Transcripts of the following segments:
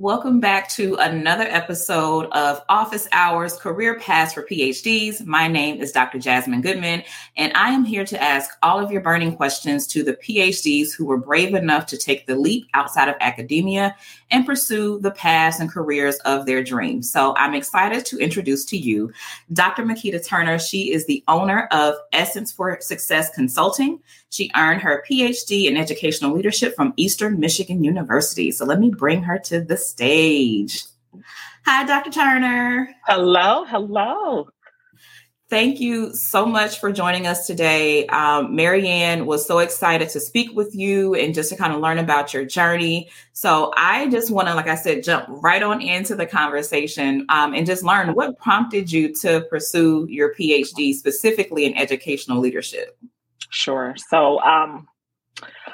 Welcome back to another episode of Office Hours Career Paths for PhDs. My name is Dr. Jasmin Goodman, and I am here to ask all of your burning questions to the PhDs who were brave enough to take the leap outside of academia and pursue the paths and careers of their dreams. So I'm excited to introduce to you Dr. Makeda Turner. She is the owner of Essence for Success Consulting. She earned her PhD in educational leadership from Eastern Michigan University. So let me bring her to the stage. Hi, Dr. Turner. Hello, hello. Thank you so much for joining us today. Um, Maryann was so excited to speak with you and just to kind of learn about your journey. So I just want to, like I said, jump right on into the conversation um, and just learn what prompted you to pursue your PhD specifically in educational leadership. Sure. So um,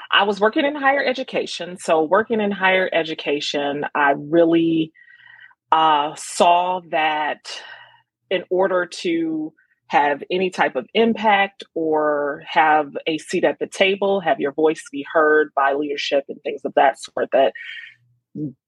I was working in higher education. So, working in higher education, I really uh, saw that in order to have any type of impact or have a seat at the table, have your voice be heard by leadership and things of that sort, that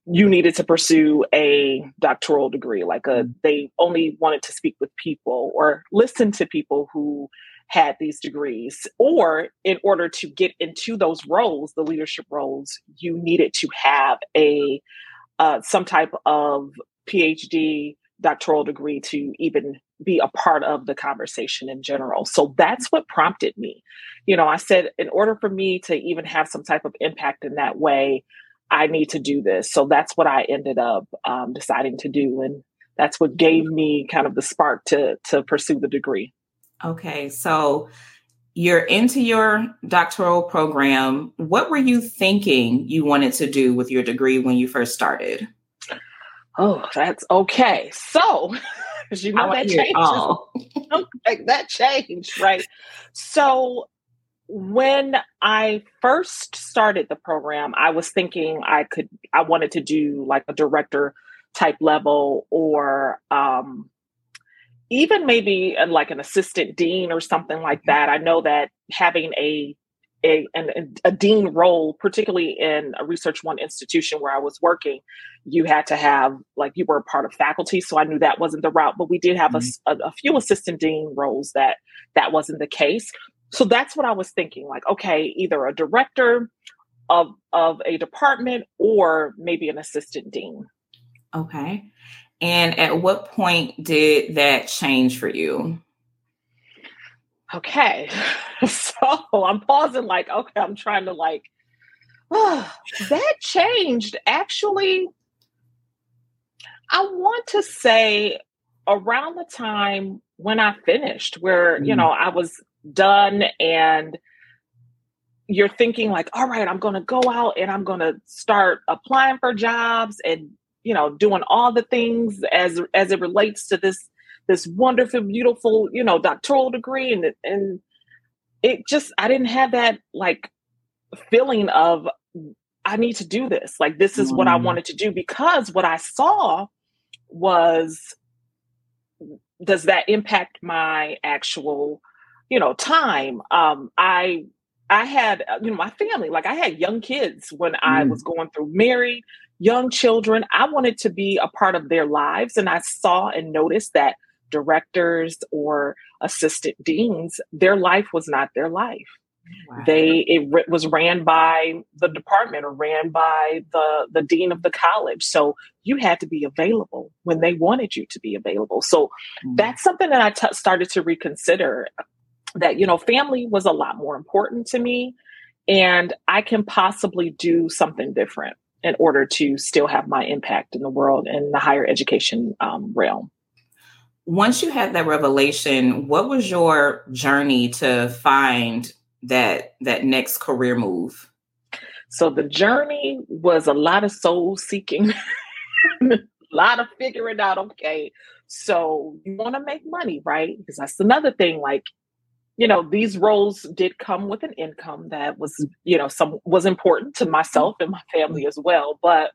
you needed to pursue a doctoral degree. Like a, mm. they only wanted to speak with people or listen to people who had these degrees. Or in order to get into those roles, the leadership roles, you needed to have a uh, some type of PhD doctoral degree to even be a part of the conversation in general. So that's what prompted me. You know, I said, in order for me to even have some type of impact in that way, I need to do this. So that's what I ended up um, deciding to do. And that's what gave me kind of the spark to to pursue the degree. Okay, so you're into your doctoral program. What were you thinking you wanted to do with your degree when you first started? Oh, that's okay. So, because you know that changes. okay, that changed, right? So, when I first started the program, I was thinking I could, I wanted to do like a director type level or um, even maybe uh, like an assistant dean or something like mm-hmm. that. I know that having a a, an, a dean role, particularly in a research one institution where I was working, you had to have like you were a part of faculty. So I knew that wasn't the route, but we did have mm-hmm. a, a, few assistant dean roles that that wasn't the case. So that's what I was thinking. Like, okay, either a director of of a department or maybe an assistant dean. Okay. And at what point did that change for you? Okay. So I'm pausing, like, okay, I'm trying to, like, oh, that changed. Actually, I want to say around the time when I finished, where, mm. you know, I was done and you're thinking like all right i'm going to go out and i'm going to start applying for jobs and you know doing all the things as as it relates to this this wonderful beautiful you know doctoral degree and and it just i didn't have that like feeling of i need to do this like this is mm. what i mm. wanted to do because what i saw was does that impact my actual you know time um i i had you know my family like i had young kids when mm. i was going through married young children. I wanted to be a part of their lives. And I saw and noticed that directors or assistant deans, their life was not their life. Wow. They it was ran by the department or ran by the the dean of the college. So you had to be available when they wanted you to be available. So mm-hmm. that's something that I t- started to reconsider. That you know, family was a lot more important to me, and I can possibly do something different in order to still have my impact in the world in the higher education um, realm. Once you had that revelation, what was your journey to find that that next career move? So the journey was a lot of soul seeking, a lot of figuring out. Okay, so you want to make money, right? Because that's another thing. Like you know these roles did come with an income that was you know some was important to myself and my family as well but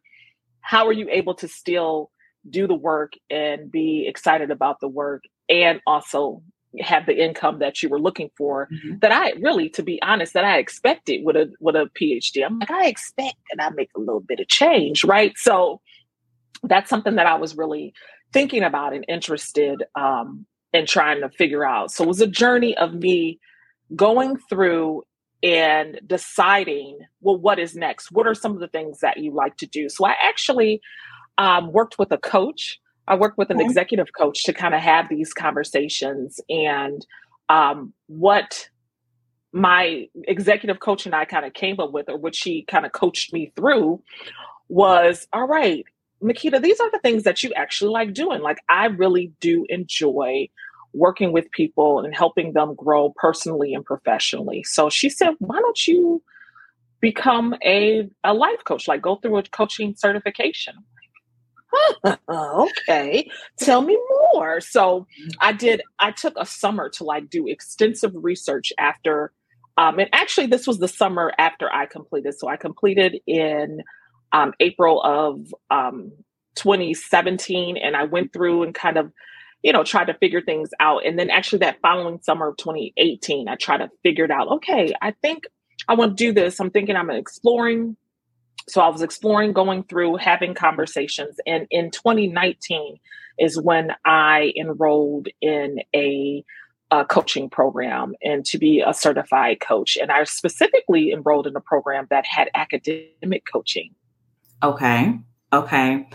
how are you able to still do the work and be excited about the work and also have the income that you were looking for mm-hmm. that I really to be honest that I expected with a with a PhD. I'm like I expect that I make a little bit of change, right? So that's something that I was really thinking about and interested um, in trying to figure out. So it was a journey of me going through and deciding, well, what is next? What are some of the things that you like to do? So I actually um, worked with a coach. I worked with an okay. executive coach to kind of have these conversations and um, what my executive coach and I kind of came up with, or what she kind of coached me through, was all right, Makeda, these are the things that you actually like doing. Like, I really do enjoy working with people and helping them grow personally and professionally. So she said, why don't you become a, a life coach, like go through a coaching certification? okay, tell me more. So I did, I took a summer to like do extensive research after, um, and actually this was the summer after I completed. So I completed in um, April of um, 2017 and I went through and kind of you know, try to figure things out. And then actually that following summer of 2018, I tried to figure it out. Okay, I think I want to do this. I'm thinking I'm exploring. So I was exploring, going through, having conversations. And in 2019 is when I enrolled in a, a coaching program and to be a certified coach. And I specifically enrolled in a program that had academic coaching. Okay. Okay.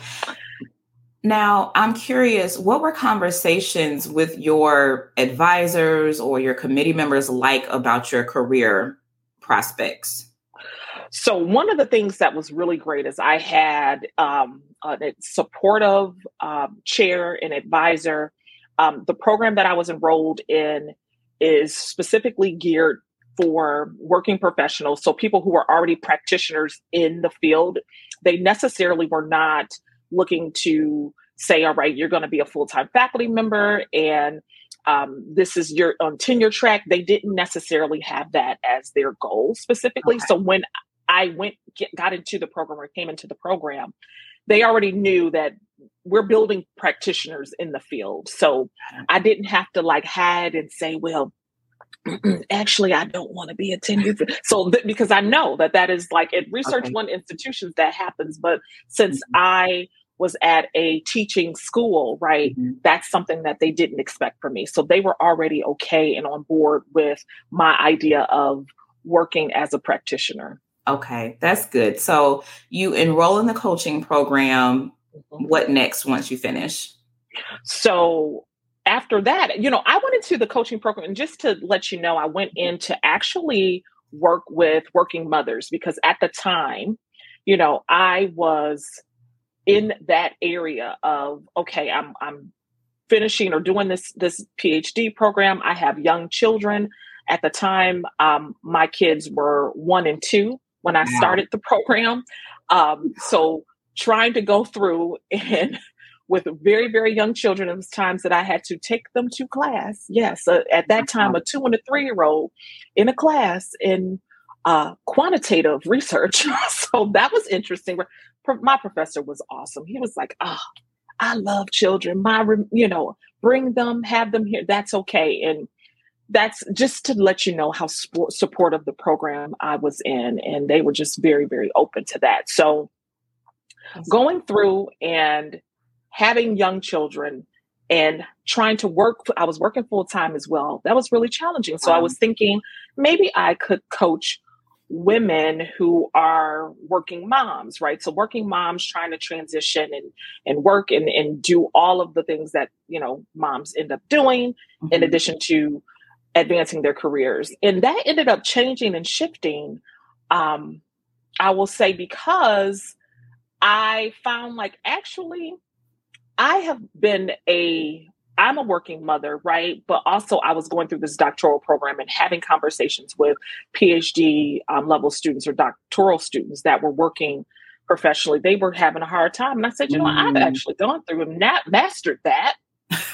Now, I'm curious, what were conversations with your advisors or your committee members like about your career prospects? So, one of the things that was really great is I had um, a supportive um, chair and advisor. Um, the program that I was enrolled in is specifically geared for working professionals. So, people who are already practitioners in the field, they necessarily were not looking to say, all right, you're going to be a full time faculty member and um, this is your on tenure track. They didn't necessarily have that as their goal specifically. Okay. So when I went get, got into the program or came into the program, they already knew that we're building practitioners in the field. So I didn't have to like hide and say, well, actually i don't want to be a tenured. so th- because i know that that is like at research okay. one institutions that happens but since mm-hmm. i was at a teaching school right mm-hmm. that's something that they didn't expect from me so they were already okay and on board with my idea of working as a practitioner okay that's good so you enroll in the coaching program mm-hmm. what next once you finish so after that, you know, I went into the coaching program and just to let you know, I went in to actually work with working mothers because at the time, you know, I was in that area of okay, I'm I'm finishing or doing this this PhD program. I have young children. At the time, um, my kids were one and two when I started the program. Um, so trying to go through and with very, very young children. It was times that I had to take them to class. Yes, uh, at that time, a two and a three year old in a class in uh, quantitative research. so that was interesting. My professor was awesome. He was like, "Ah, oh, I love children. My, you know, bring them, have them here. That's okay." And that's just to let you know how support, supportive the program I was in, and they were just very, very open to that. So going through and having young children and trying to work i was working full time as well that was really challenging so i was thinking maybe i could coach women who are working moms right so working moms trying to transition and and work and and do all of the things that you know moms end up doing mm-hmm. in addition to advancing their careers and that ended up changing and shifting um i will say because i found like actually I have been a I'm a working mother, right? But also, I was going through this doctoral program and having conversations with PhD um, level students or doctoral students that were working professionally. They were having a hard time. And I said, you know, mm. I've actually gone through and not mastered that.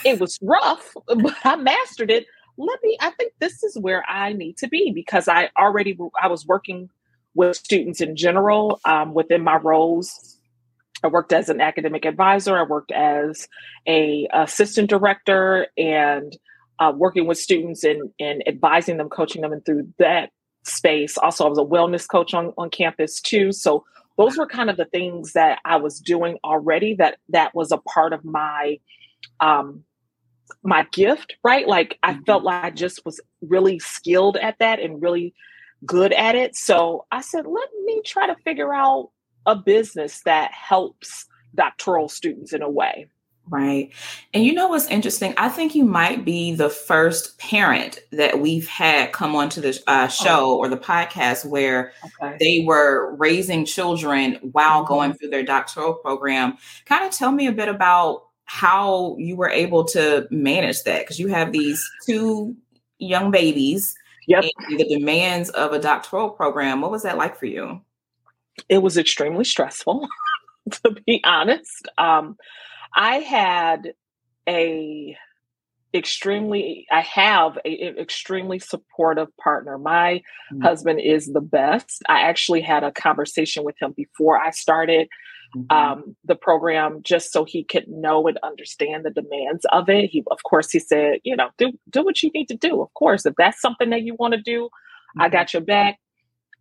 it was rough, but I mastered it. Let me, I think this is where I need to be because I already, I was working with students in general um, within my roles I worked as an academic advisor. I worked as a assistant director and uh, working with students and, and advising them, coaching them, and through that space. Also, I was a wellness coach on, on campus too. So those were kind of the things that I was doing already that that was a part of my um my gift, right? Like I mm-hmm. felt like I just was really skilled at that and really good at it. So I said, let me try to figure out a business that helps doctoral students in a way. Right. And you know what's interesting? I think you might be the first parent that we've had come onto the uh, show oh. or the podcast where okay. they were raising children while mm-hmm. going through their doctoral program. Kind of tell me a bit about how you were able to manage that because you have these two young babies yep. the demands of a doctoral program. What was that like for you? It was extremely stressful, to be honest. Um, I had a extremely i have an extremely supportive partner my mm-hmm. husband is the best i actually had a conversation with him before i started mm-hmm. um, the program just so he could know and understand the demands of it he of course he said you know do do what you need to do of course if that's something that you want to do mm-hmm. i got your back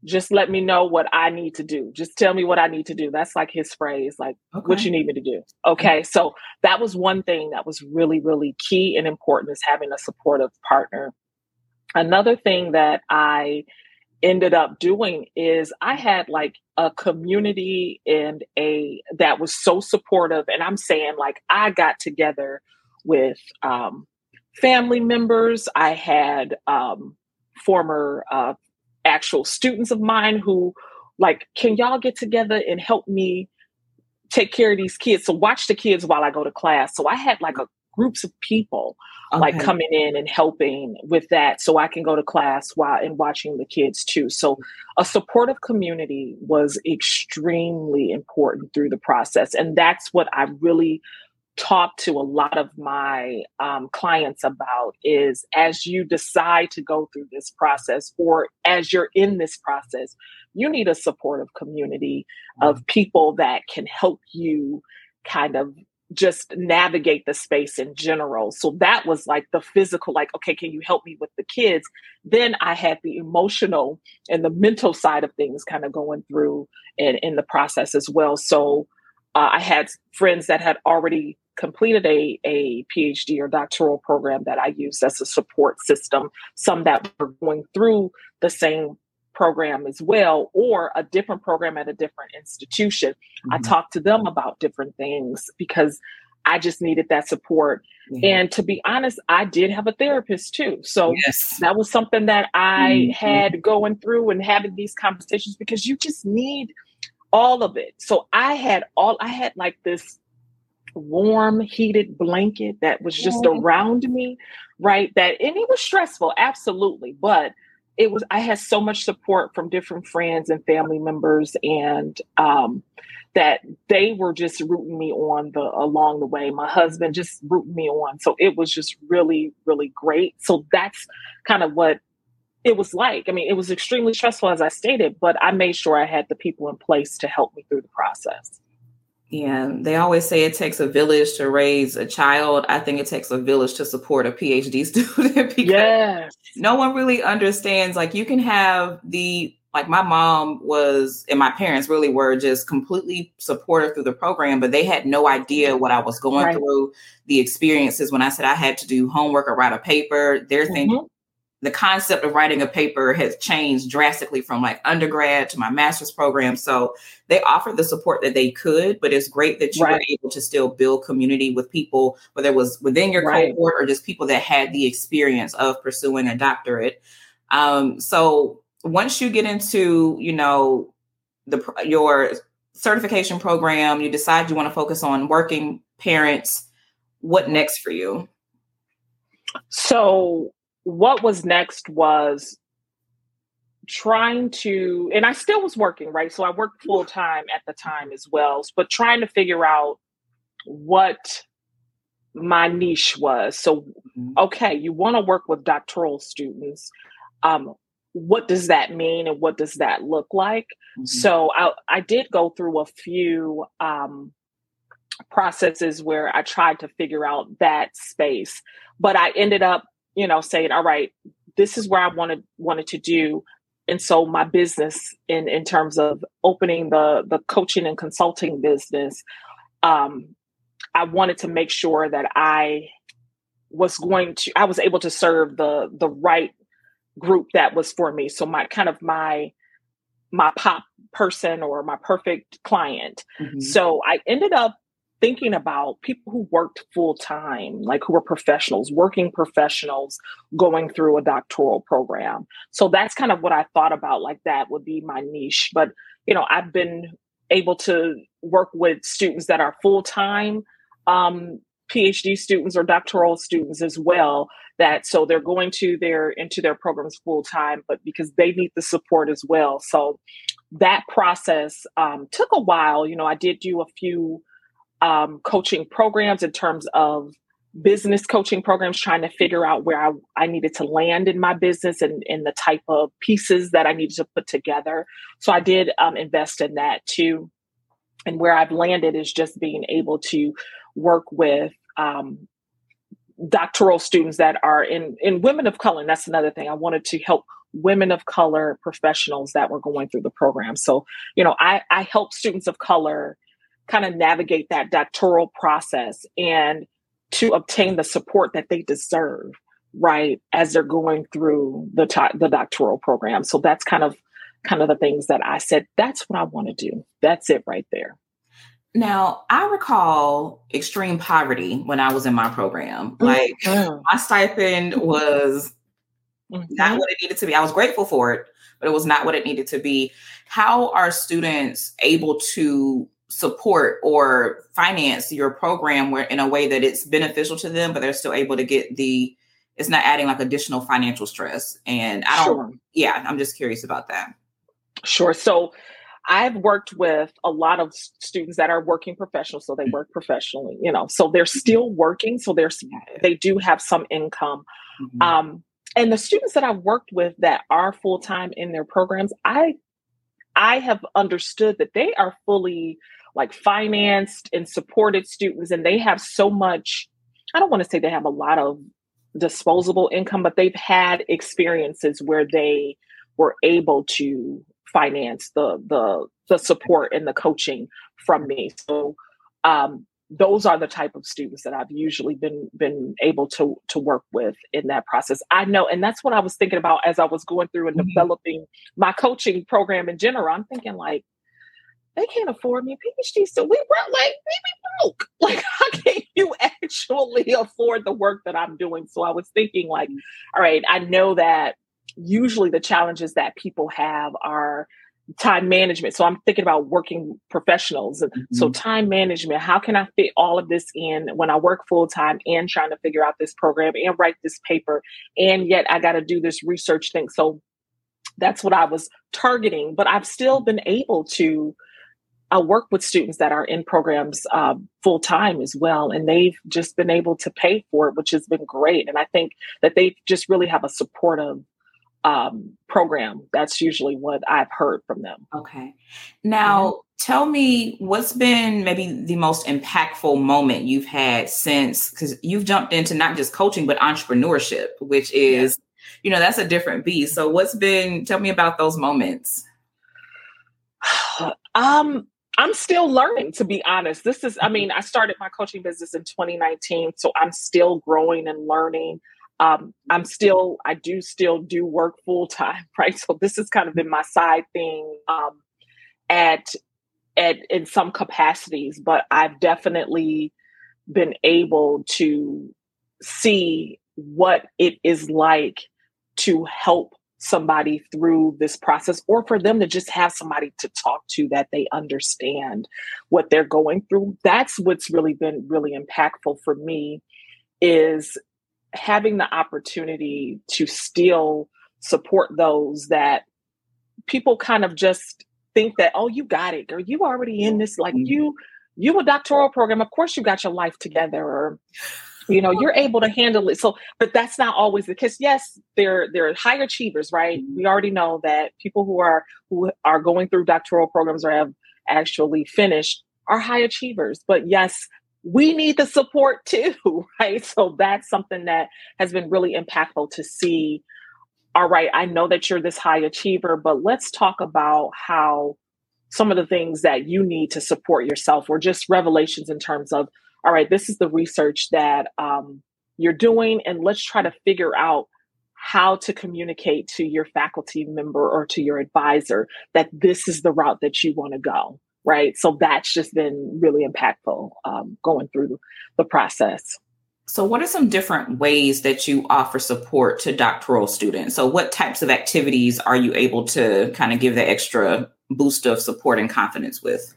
just let me know what I need to do. Just tell me what I need to do. That's like his phrase, like okay. what you need me to do. Okay. So that was one thing that was really, really key and important is having a supportive partner. Another thing that I ended up doing is I had like a community and a that was so supportive. And I'm saying like I got together with um, family members. I had um, former uh, actual students of mine who like can y'all get together and help me take care of these kids so watch the kids while i go to class so i had like a groups of people okay. like coming in and helping with that so i can go to class while and watching the kids too so a supportive community was extremely important through the process and that's what i really talk to a lot of my um, clients about is as you decide to go through this process or as you're in this process you need a supportive community of mm-hmm. people that can help you kind of just navigate the space in general. So that was like the physical, like, okay, can you help me with the kids? Then I had the emotional and the mental side of things kind of going through in, in the process as well. So uh, I had friends that had already completed a, a PhD or doctoral program that I used as a support system, some that were going through the same program as well, or a different program at a different institution. Mm-hmm. I talked to them about different things because I just needed that support. Mm-hmm. And to be honest, I did have a therapist too. So yes. that was something that I mm-hmm. had going through and having these conversations because you just need all of it. So I had all, I had like this warm, heated blanket that was just around me, right? That, and it was stressful, absolutely. But it was, I had so much support from different friends and family members, and um, that they were just rooting me on the along the way. My husband just rooting me on. So it was just really, really great. So that's kind of what it was like. I mean, it was extremely stressful, as I stated, but I made sure I had the people in place to help me through the process. Yeah, they always say it takes a village to raise a child. I think it takes a village to support a PhD student because yes. no one really understands. Like, you can have the, like, my mom was, and my parents really were just completely supportive through the program, but they had no idea what I was going right. through, the experiences when I said I had to do homework or write a paper. They're mm-hmm. thinking, the concept of writing a paper has changed drastically from like undergrad to my master's program. So they offered the support that they could, but it's great that you right. were able to still build community with people, whether it was within your right. cohort or just people that had the experience of pursuing a doctorate. Um, so once you get into, you know, the your certification program, you decide you want to focus on working parents. What next for you? So what was next was trying to and i still was working right? So i worked full time at the time as well but trying to figure out what my niche was. So mm-hmm. okay you want to work with doctoral students. Um, what does that mean and what does that look like? Mm-hmm. so I, I did go through a few um, processes where i tried to figure out that space but i ended up you know, saying, all right, this is where I wanted wanted to do. and so my business in in terms of opening the the coaching and consulting business um i wanted to make sure that i was going to i was able to serve the the right group that was for me so my kind of my my pop person or my perfect client mm-hmm. so i ended up thinking about people who worked full time, like who were professionals, working professionals going through a doctoral program. So that's kind of what I thought about, like that would be my niche. But, you know, I've been able to work with students that are full time um, PhD students or doctoral students as well. That so they're going to their into their programs full time, but because they need the support as well. So that process um, took a while. You know, I did do a few um, coaching programs in terms of business coaching programs, trying to figure out where I, I needed to land in my business and, and the type of pieces that I needed to put together. So I did um, invest in that too. And where I've landed is just being able to work with um, doctoral students that are in, in women of color. And that's another thing. I wanted to help women of color professionals that were going through the program. So, you know, I, I help students of color kind of navigate that doctoral process and to obtain the support that they deserve right as they're going through the t- the doctoral program so that's kind of kind of the things that i said that's what i want to do that's it right there now i recall extreme poverty when i was in my program mm-hmm. like mm-hmm. my stipend was mm-hmm. not what it needed to be i was grateful for it but it was not what it needed to be how are students able to support or finance your program where in a way that it's beneficial to them, but they're still able to get the it's not adding like additional financial stress. And I don't sure. yeah, I'm just curious about that. Sure. So I've worked with a lot of students that are working professionals, so they work professionally, you know, so they're mm-hmm. still working, so they're they do have some income. Mm-hmm. Um, and the students that I've worked with that are full time in their programs, I I have understood that they are fully like financed and supported students and they have so much i don't want to say they have a lot of disposable income but they've had experiences where they were able to finance the the the support and the coaching from me so um, those are the type of students that I've usually been been able to to work with in that process. I know, and that's what I was thinking about as I was going through and mm-hmm. developing my coaching program in general. I'm thinking like, they can't afford me PhD. So we were like, we broke. Like, how can you actually afford the work that I'm doing? So I was thinking, like, all right, I know that usually the challenges that people have are time management. So I'm thinking about working professionals. Mm-hmm. so time management, how can I fit all of this in when I work full time and trying to figure out this program and write this paper? And yet I got to do this research thing. So that's what I was targeting, but I've still been able to I work with students that are in programs uh, full time as well, and they've just been able to pay for it, which has been great. And I think that they just really have a supportive um, program. That's usually what I've heard from them. Okay. Now, mm-hmm. tell me what's been maybe the most impactful moment you've had since, because you've jumped into not just coaching, but entrepreneurship, which is, yeah. you know, that's a different beast. So, what's been, tell me about those moments. um, I'm still learning, to be honest. This is, I mean, I started my coaching business in 2019, so I'm still growing and learning. Um, I'm still, I do still do work full time, right? So this has kind of been my side thing um, at at in some capacities, but I've definitely been able to see what it is like to help somebody through this process or for them to just have somebody to talk to that they understand what they're going through. That's what's really been really impactful for me is having the opportunity to still support those that people kind of just think that oh you got it or you already in this like mm-hmm. you you a doctoral program. Of course you got your life together or you know you're able to handle it. So but that's not always the case. Yes they're they're high achievers right? Mm-hmm. we already know that people who are who are going through doctoral programs or have actually finished are high achievers. But yes we need the support too right? So that's something that has been really impactful to see. All right, I know that you're this high achiever, but let's talk about how some of the things that you need to support yourself or just revelations in terms of, all right, this is the research that um, you're doing, and let's try to figure out how to communicate to your faculty member or to your advisor that this is the route that you want to go right? So that's just been really impactful um, going through the process. So what are some different ways that you offer support to doctoral students? So what types of activities are you able to kind of give the extra boost of support and confidence with?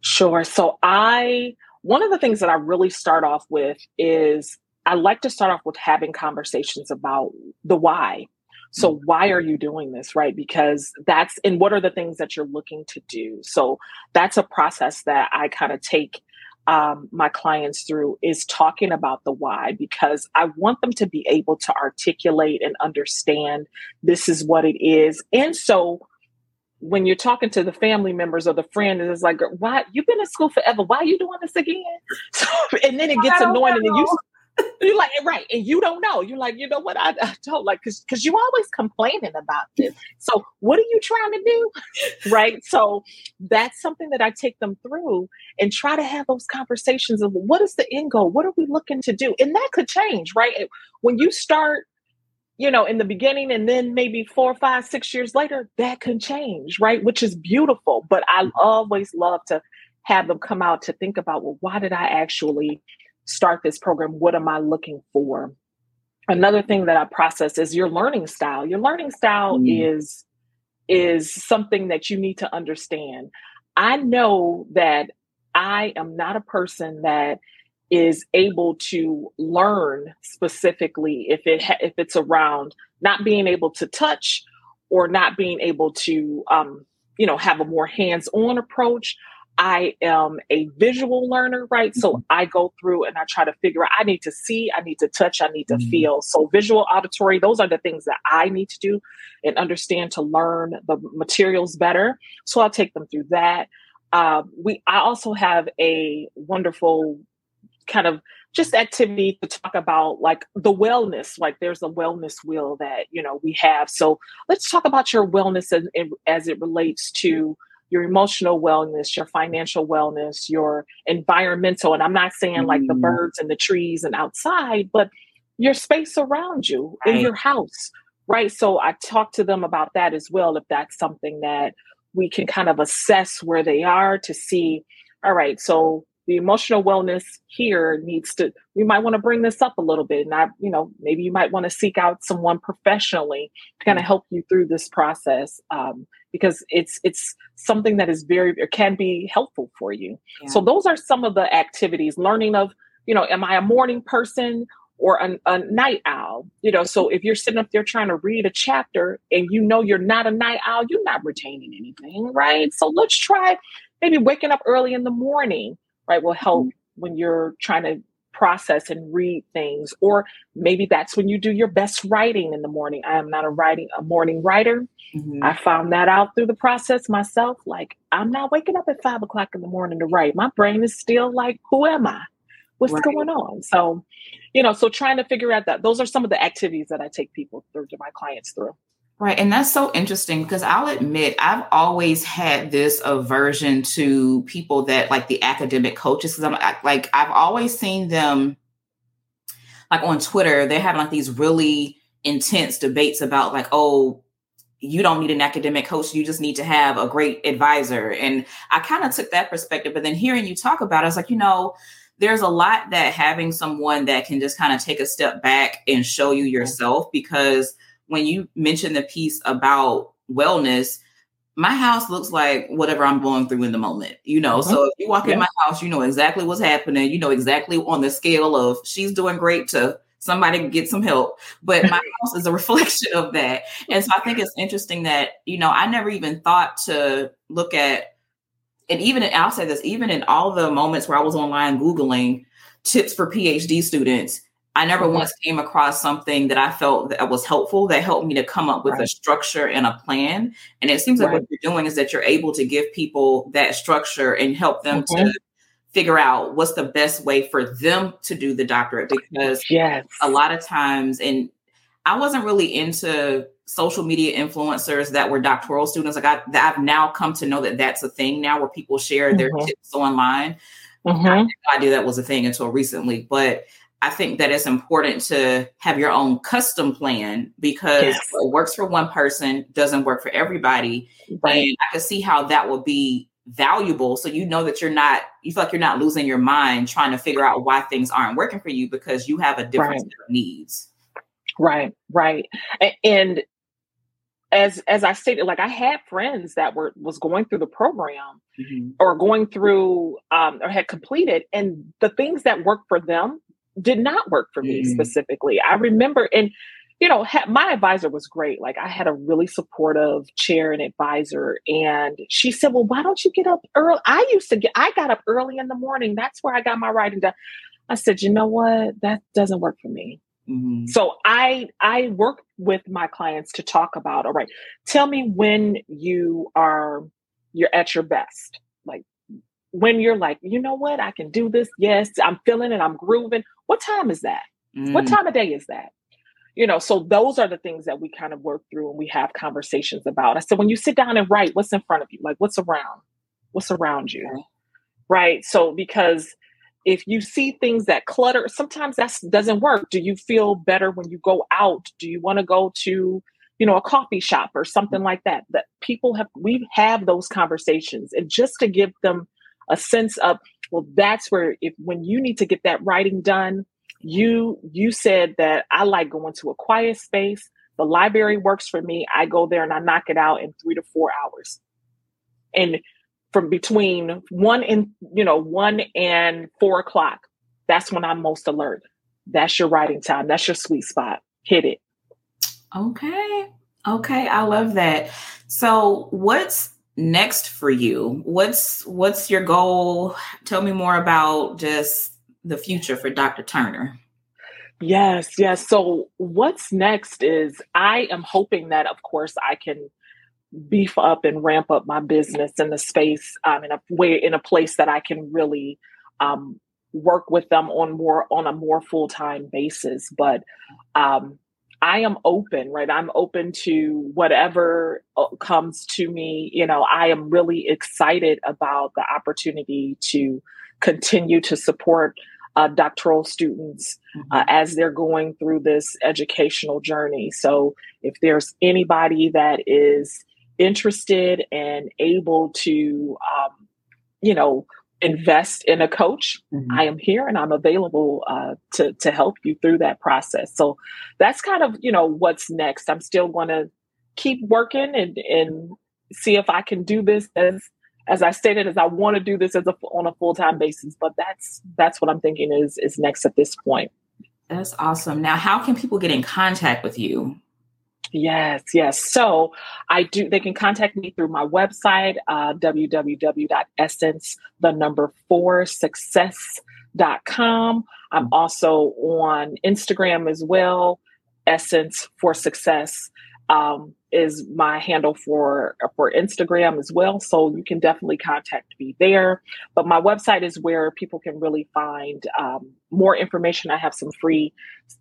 Sure. So i one of the things that i really start off with is I like to start off with having conversations about the why. So, mm. why are you doing this, right? Because that's, and what are the things that you're looking to do? So, that's a process that I kind of take um, my clients through is talking about the why because I want them to be able to articulate and understand this is what it is. And so, when you're talking to the family members or the friend, it's like, why you've been in school forever? Why are you doing this again? So, and then it gets annoying, and you you're like right and you don't know. You're like you know what? I, I don't like because because you always complaining about this. So what are you trying to do? Right? So that's something that i take them through and try to have those conversations of what is the end goal? What are we looking to do? And that could change right? When you start you know in the beginning and then maybe four five six years later that can change right which is beautiful but i always love to have them come out to think about well why did i actually start this program, what am I looking for? Another thing that I process is your learning style. Your learning style mm. is is something that you need to understand. I know that I am not a person that is able to learn specifically if it ha- if it's around not being able to touch or not being able to um, you know have a more hands-on approach I am a visual learner, right? So mm-hmm. I go through and I try to figure out I need to see, I need to touch, I need to mm-hmm. feel. So visual, auditory, those are the things that I need to do and understand to learn the materials better. So I'll take them through that. Uh, we I also have a wonderful kind of just activity to talk about like the wellness like there's a wellness wheel that you know we have so let's talk about your wellness as, as it relates to your emotional wellness, your financial wellness, your environmental. And I'm not saying like the mm. birds and the trees and outside, but your space around you right. in your house. Right. So I talk to them about that as well, if that's something that we can kind of assess where they are to see, all right, so the emotional wellness here needs to we might want to bring this up a little bit and i you know maybe you might want to seek out someone professionally to kind of help you through this process um, because it's it's something that is very or can be helpful for you. Yeah. so those are some of the activities learning of you know am i a morning person or a, a night owl? You know so if you're sitting up there trying to read a chapter and you know you're not a night owl you're not retaining anything right? So let's try maybe waking up early in the morning right, will help mm-hmm. when you're trying to process and read things. Or maybe that's when you do your best writing in the morning. I am not a writing a morning writer. Mm-hmm. I found that out through the process myself. Like I'm not waking up at five o'clock in the morning to write. My brain is still like, who am I? What's right. going on? So, you know, so trying to figure out that those are some of the activities that I take people through to my clients through. Right. And that's so interesting because I'll admit I've always had this aversion to people that like the academic coaches. Because I'm like, I've always seen them like on Twitter, they're having like these really intense debates about like, oh, you don't need an academic coach. You just need to have a great advisor. And I kind of took that perspective. But then hearing you talk about it, I was like, you know, there's a lot that having someone that can just kind of take a step back and show you yourself because when you mentioned the piece about wellness, my house looks like whatever I'm going through in the moment, you know. Mm-hmm. So if you walk yeah. in my house, you know exactly what's happening. You know exactly on the scale of she's doing great to somebody get some help. But my house is a reflection of that. And so I think it's interesting that, you know, I never even thought to look at, and even in, I'll say this, even in all the moments where I was online Googling tips for PhD students, I never once came across something that I felt that was helpful that helped me to come up with right. a structure and a plan. And it seems like right. what you're doing is that you're able to give people that structure and help them mm-hmm. to figure out what's the best way for them to do the doctorate because yes. a lot of times and I wasn't really into social media influencers that were doctoral students. Like I, I've now come to know that that's a thing now where people share their mm-hmm. tips online. Mm-hmm. I had no idea that was a thing until recently, but I think that it's important to have your own custom plan because yes. what works for one person doesn't work for everybody. Right. And I can see how that would be valuable. So you know that you're not, you feel like you're not losing your mind trying to figure out why things aren't working for you because you have a different right. set of needs. Right, right. And as as I stated, like I had friends that were was going through the program mm-hmm. or going through um, or had completed, and the things that worked for them did not work for me mm-hmm. specifically. I remember, and you know, ha- my advisor was great. Like I had a really supportive chair and advisor, and she said, "Well, why don't you get up early?" I used to get, I got up early in the morning. That's where I got my writing done. I said, "You know what? That doesn't work for me." Mm-hmm. So I I work with my clients to talk about all right, tell me when you are you're at your best. When you're like, you know what, I can do this. Yes, I'm feeling it, I'm grooving. What time is that? Mm-hmm. What time of day is that? You know, so those are the things that we kind of work through and we have conversations about. I said, when you sit down and write, what's in front of you? Like what's around? What's around you? Right. So because if you see things that clutter sometimes that doesn't work do you feel better when you go out do you want to go to you know a coffee shop or something like that that people have we have those conversations and just to give them a sense of well that's where if when you need to get that writing done you you said that i like going to a quiet space. The library works for me. I go there and i knock it out in three to four hours. And from between one and you know one and four o'clock that's when i'm most alert. That's your writing time. That's your sweet spot. Hit it. Okay. Okay. I love that. So what's next for you? What's what's your goal? Tell me more about just the future for dr turner. Yes yes. So what's next is i am hoping that of course i can beef up and ramp up my business in the space um, in a way in a place that I can really um, work with them on more on a more full time basis. But um, I am open, right? I'm open to whatever uh, comes to me. You know, I am really excited about the opportunity to continue to support uh, doctoral students uh, mm-hmm. as they're going through this educational journey. So, if there's anybody that is interested and able to, um, you know, invest in a coach, mm-hmm. I am here and I'm available uh, to to help you through that process. So that's kind of you know what's next. I'm still going to keep working and and see if I can do this as as I stated as I want to do this as a on a full time basis. But that's that's what I'm thinking is is next at this point. That's awesome. Now, how can people get in contact with you? Yes, yes. So I do, they can contact me through my website, uh, www.essence, the number four success.com. I'm also on Instagram as well, Essence for Success um, is my handle for for Instagram as well. So you can definitely contact me there. But my website is where people can really find um, more information. I have some free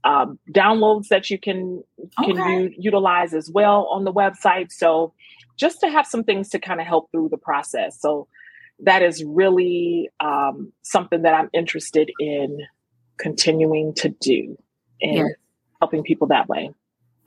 um, downloads that you can can okay. u- utilize as well on the website. So just to have some things to kind of help through the process. So that is really um, something that I'm interested in continuing to do and yeah. helping people that way.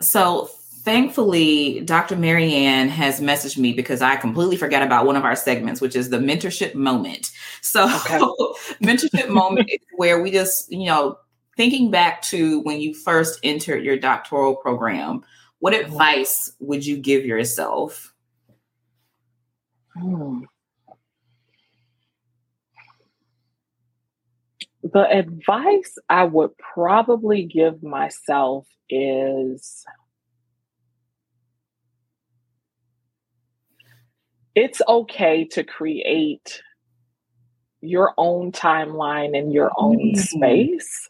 So thankfully, Dr. Maryann has messaged me because I completely forgot about one of our segments, which is the mentorship moment. So, okay. mentorship moment is where we just, you know, thinking back to when you first entered your doctoral program, what mm-hmm. advice would you give yourself? Hmm. The advice I would probably give myself is it's okay to create your own timeline and your own mm-hmm. space.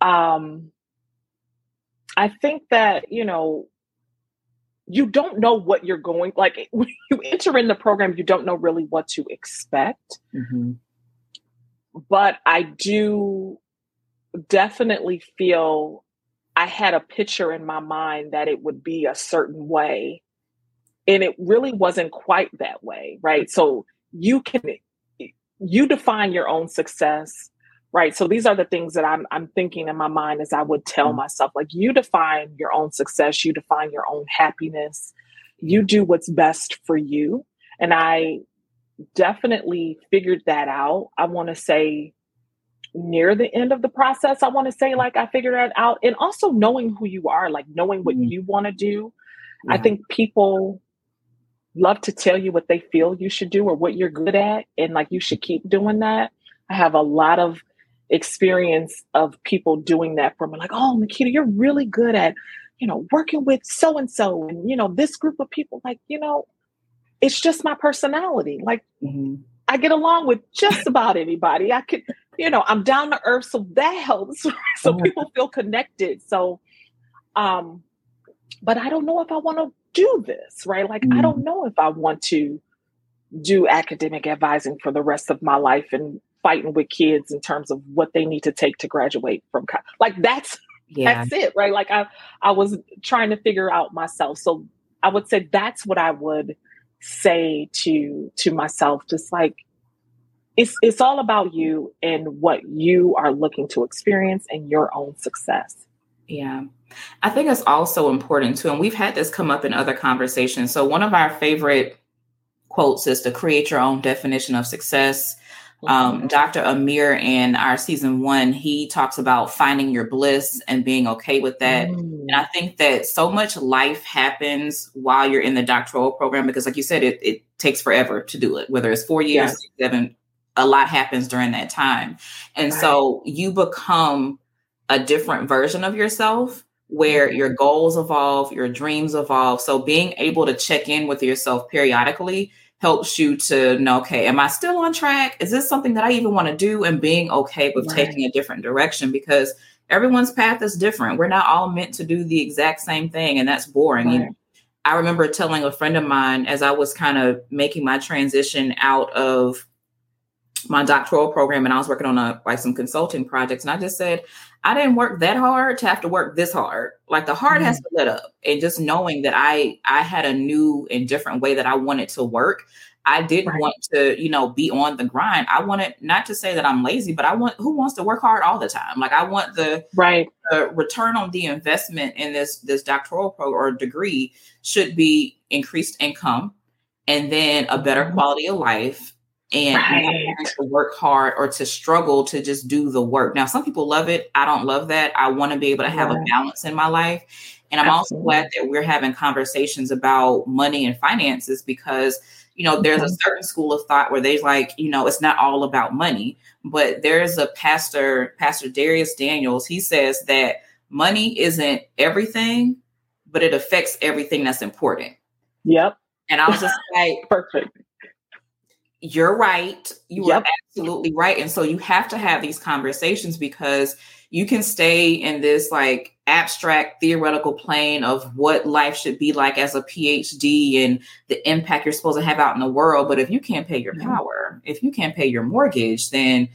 Um, I think that, you know, you don't know what you're going like when you enter in the program you don't know really what to expect mm-hmm. but i do definitely feel i I had a picture in my mind that it would be a certain way. And it really wasn't quite that way, right? So you can you define your own success, right? So these are the things that I'm I'm thinking in my mind as I would tell mm-hmm. myself like you define your own success, you define your own happiness. You do what's best for you. And I definitely figured that out. I want to say near the end of the process, I want to say like I figured that out. And also knowing who you are, like knowing what mm-hmm. you want to do. Yeah. I think people love to tell you what they feel you should do or what you're good at. And like you should keep doing that. I have a lot of experience of people doing that for me, like, oh, Makeda, you're really good at, you know, working with so and so and, you know, this group of people. Like, you know, it's just my personality. Like, mm-hmm. I get along with just about anybody. I could, you know, I'm down to earth, so that helps. so oh. people feel connected. So, um, but I don't know if I want to do this, right? Like, mm. I don't mm. know if I want to do academic advising for the rest of my life and fighting with kids in terms of what they need to take to graduate from college. Like, that's yeah. that's it, right? Like, I I was trying to figure out myself. So I would say that's what I would say to to myself, just like it's it's all about you and what you are looking to experience and your own success. Yeah. I think it's also important too, and we've had this come up in other conversations. So one of our favorite quotes is to create your own definition of success. Um. Dr. Amir in our season one, he talks about finding your bliss and being okay with that. Mm. And I think that so much life happens while you're in the doctoral program because, like you said, it, it takes forever to do it, whether it's four years, yeah. seven, a lot happens during that time. And right. so you become a different version of yourself where your goals evolve, your dreams evolve. So being able to check in with yourself periodically helps you to know, okay, am I still on track? Is this something that I even want to do? And being okay with right. taking a different direction because everyone's path is different. We're not all meant to do the exact same thing, and that's boring. Right. I remember telling a friend of mine as I was kind of making my transition out of my doctoral program and I was working on a like some consulting projects and I just said I didn't work that hard to have to work this hard. Like the heart mm-hmm. has to let up and just knowing that I I had a new and different way that I wanted to work. I didn't right. want to, you know, be on the grind. I wanted not to say that I'm lazy, but I want who wants to work hard all the time. Like I want the right the return on the investment in this this doctoral program or degree should be increased income and then a better mm-hmm. quality of life and right. to work hard or to struggle to just do the work. Now, some people love it. I don't love that. I want to be able to have a balance in my life. And I'm Absolutely. also glad that we're having conversations about money and finances because, you know, there's a mm-hmm. certain school of thought where they like, you know, it's not all about money. But there's a pastor, Pastor Dharius Daniels, he says that money isn't everything, but it affects everything that's important. Yep. And I was just like, perfect you're right. You yep. are absolutely right. And so you have to have these conversations because you can stay in this like abstract theoretical plane of what life should be like as a PhD and the impact you're supposed to have out in the world. But if you can't pay your mm-hmm. power, if you can't pay your mortgage, then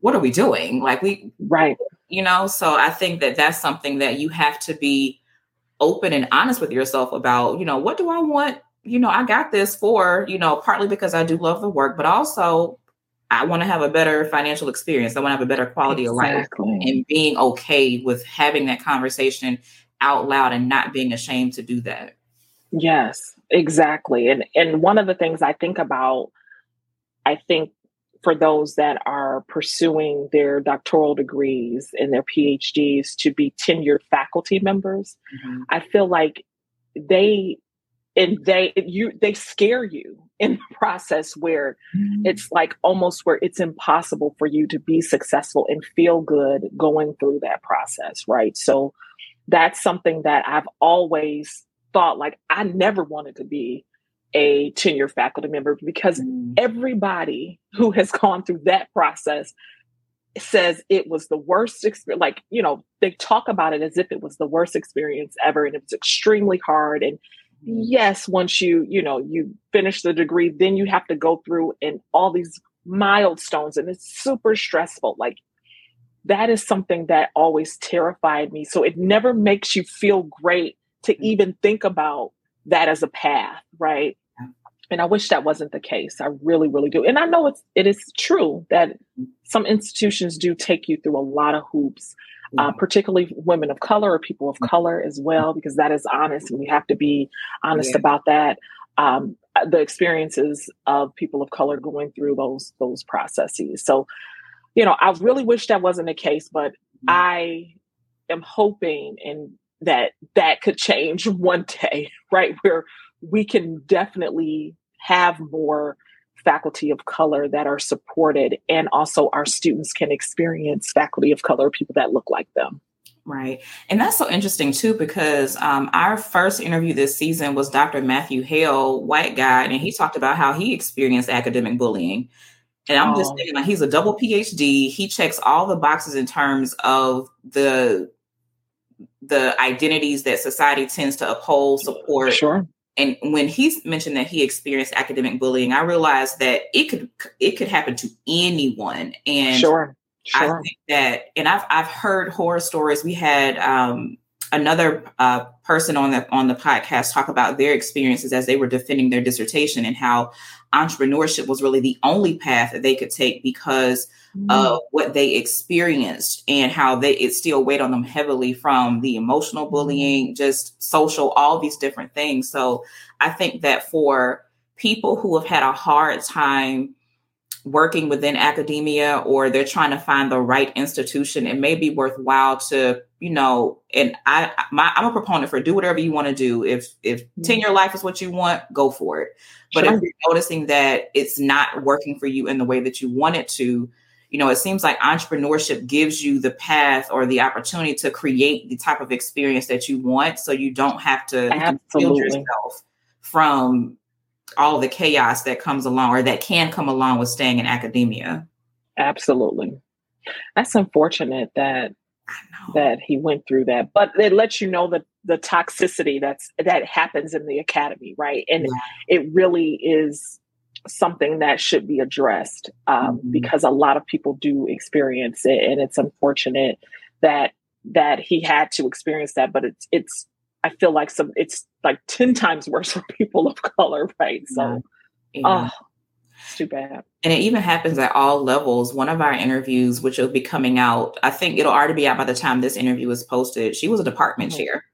what are we doing? Like we, right. You know, so I think that that's something that you have to be open and honest with yourself about, you know, what do I want you know, I got this for, you know, partly because I do love the work, but also I want to have a better financial experience. I want to have a better quality exactly. of life and being okay with having that conversation out loud and not being ashamed to do that. Yes, exactly. And and one of the things I think about I think for those that are pursuing their doctoral degrees and their PhDs to be tenured faculty members, mm-hmm. I feel like they and they you they scare you in the process where mm-hmm. it's like almost where it's impossible for you to be successful and feel good going through that process right so that's something that i've always thought like i never wanted to be a tenure faculty member because mm-hmm. everybody who has gone through that process says it was the worst experience like you know they talk about it as if it was the worst experience ever and it was extremely hard and yes once you you know you finish the degree then you have to go through and all these milestones and it's super stressful like that is something that always terrified me. So it never makes you feel great to mm-hmm. even think about that as a path, right? And I wish that wasn't the case. I really, really do. And I know it's it is true that mm-hmm. some institutions do take you through a lot of hoops, uh, particularly women of color or people of color as well, because that is honest, and we have to be honest yeah. about that. Um, the experiences of people of color going through those those processes. So, you know, I really wish that wasn't the case, but mm-hmm. I am hoping and that that could change one day, right? Where we can definitely have more faculty of color that are supported and also our students can experience faculty of color people that look like them Right. And that's so interesting too, because um, our first interview this season was Dr. Matthew Hale, white guy, and he talked about how he experienced academic bullying. And I'm oh. just thinking like he's a double PhD. He checks all the boxes in terms of the the identities that society tends to uphold, support. Sure. And when he mentioned that he experienced academic bullying, I realized that it could it could happen to anyone. And sure. Sure. I think that, and I've I've heard horror stories. We had um, another uh, person on the on the podcast talk about their experiences as they were defending their dissertation and how entrepreneurship was really the only path that they could take because mm-hmm. of what they experienced and how they it still weighed on them heavily from the emotional bullying, just social, all these different things. So I think that for people who have had a hard time working within academia or they're trying to find the right institution, it may be worthwhile to, you know, and I, my, I'm a proponent for do whatever you want to do. If if mm-hmm. tenure life is what you want, go for it. But sure. if you're noticing that it's not working for you in the way that you want it to, you know, it seems like entrepreneurship gives you the path or the opportunity to create the type of experience that you want, so you don't have to build yourself from all the chaos that comes along or that can come along with staying in academia. Absolutely. That's unfortunate that that he went through that. But it lets you know that the toxicity that's that happens in the academy, right? And yeah. it really is something that should be addressed um, mm-hmm. because a lot of people do experience it, and it's unfortunate that that he had to experience that. But it's it's I feel like some it's like 10 times worse for people of color, right? So yeah. oh it's too bad. And it even happens at all levels. One of our interviews, which will be coming out, I think it'll already be out by the time this interview is posted. She was a department mm-hmm. chair.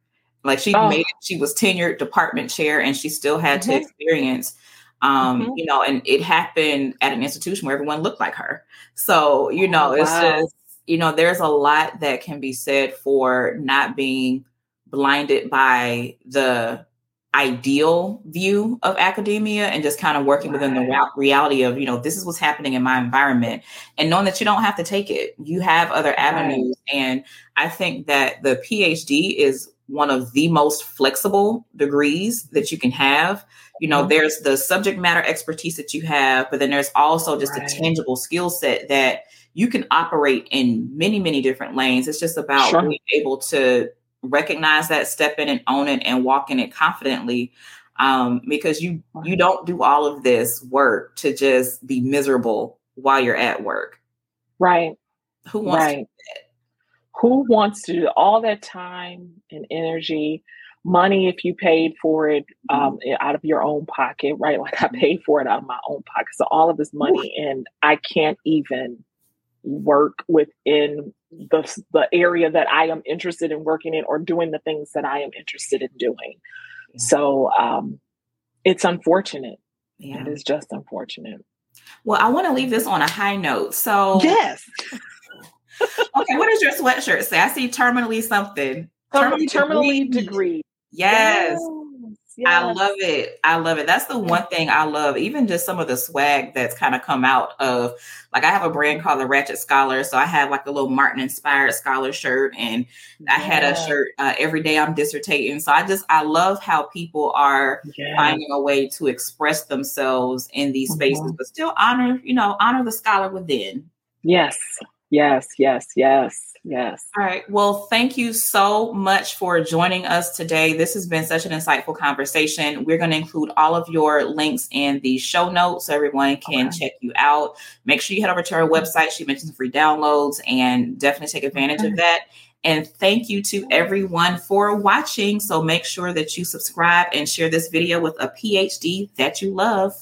Like she oh. made it, she was tenured department chair and she still had mm-hmm. to experience um, mm-hmm. you know, and it happened at an institution where everyone looked like her. So, you know, oh, it's wow. just, you know, there's a lot that can be said for not being blinded by the ideal view of academia and just kind of working within the reality of you know this is what's happening in my environment and knowing that you don't have to take it you have other avenues right. and i think that the phd is one of the most flexible degrees that you can have you know mm-hmm. there's the subject matter expertise that you have but then there's also just right. a tangible skill set that you can operate in many many different lanes it's just about sure. being able to recognize that, step in and own it and walk in it confidently. Um, because you you don't do all of this work to just be miserable while you're at work. Right. Who wants right. Who wants to do all that time and energy, money if you paid for it um, mm-hmm. out of your own pocket, right? Like I paid for it out of my own pocket. So all of this money Ooh. and I can't even work within the the area that I am interested in working in or doing the things that I am interested in doing. Yeah. So um, it's unfortunate. Yeah. It is just unfortunate. Well, I want to leave this on a high note. So yes. okay, what does your sweatshirt say? I see terminally something. Terminally, terminally degree. degree. Yes. yes. Yes. I love it. I love it. That's the one thing I love. Even just some of the swag that's kind of come out of like I have a brand called the Ratchet Scholar. So I have like a little Martin inspired scholar shirt and. I had a shirt uh, every day I'm dissertating. So I just I love how people are yeah. finding a way to express themselves in these spaces, mm-hmm. but still honor, you know, honor the scholar within. Yes. Yes, yes, yes. Yes. All right. Well, thank you so much for joining us today. This has been such an insightful conversation. We're going to include all of your links in the show notes so everyone can okay. check you out. Make sure you head over to our website. She mentioned free downloads and definitely take advantage okay. of that. And thank you to everyone for watching. So make sure that you subscribe and share this video with a PhD that you love.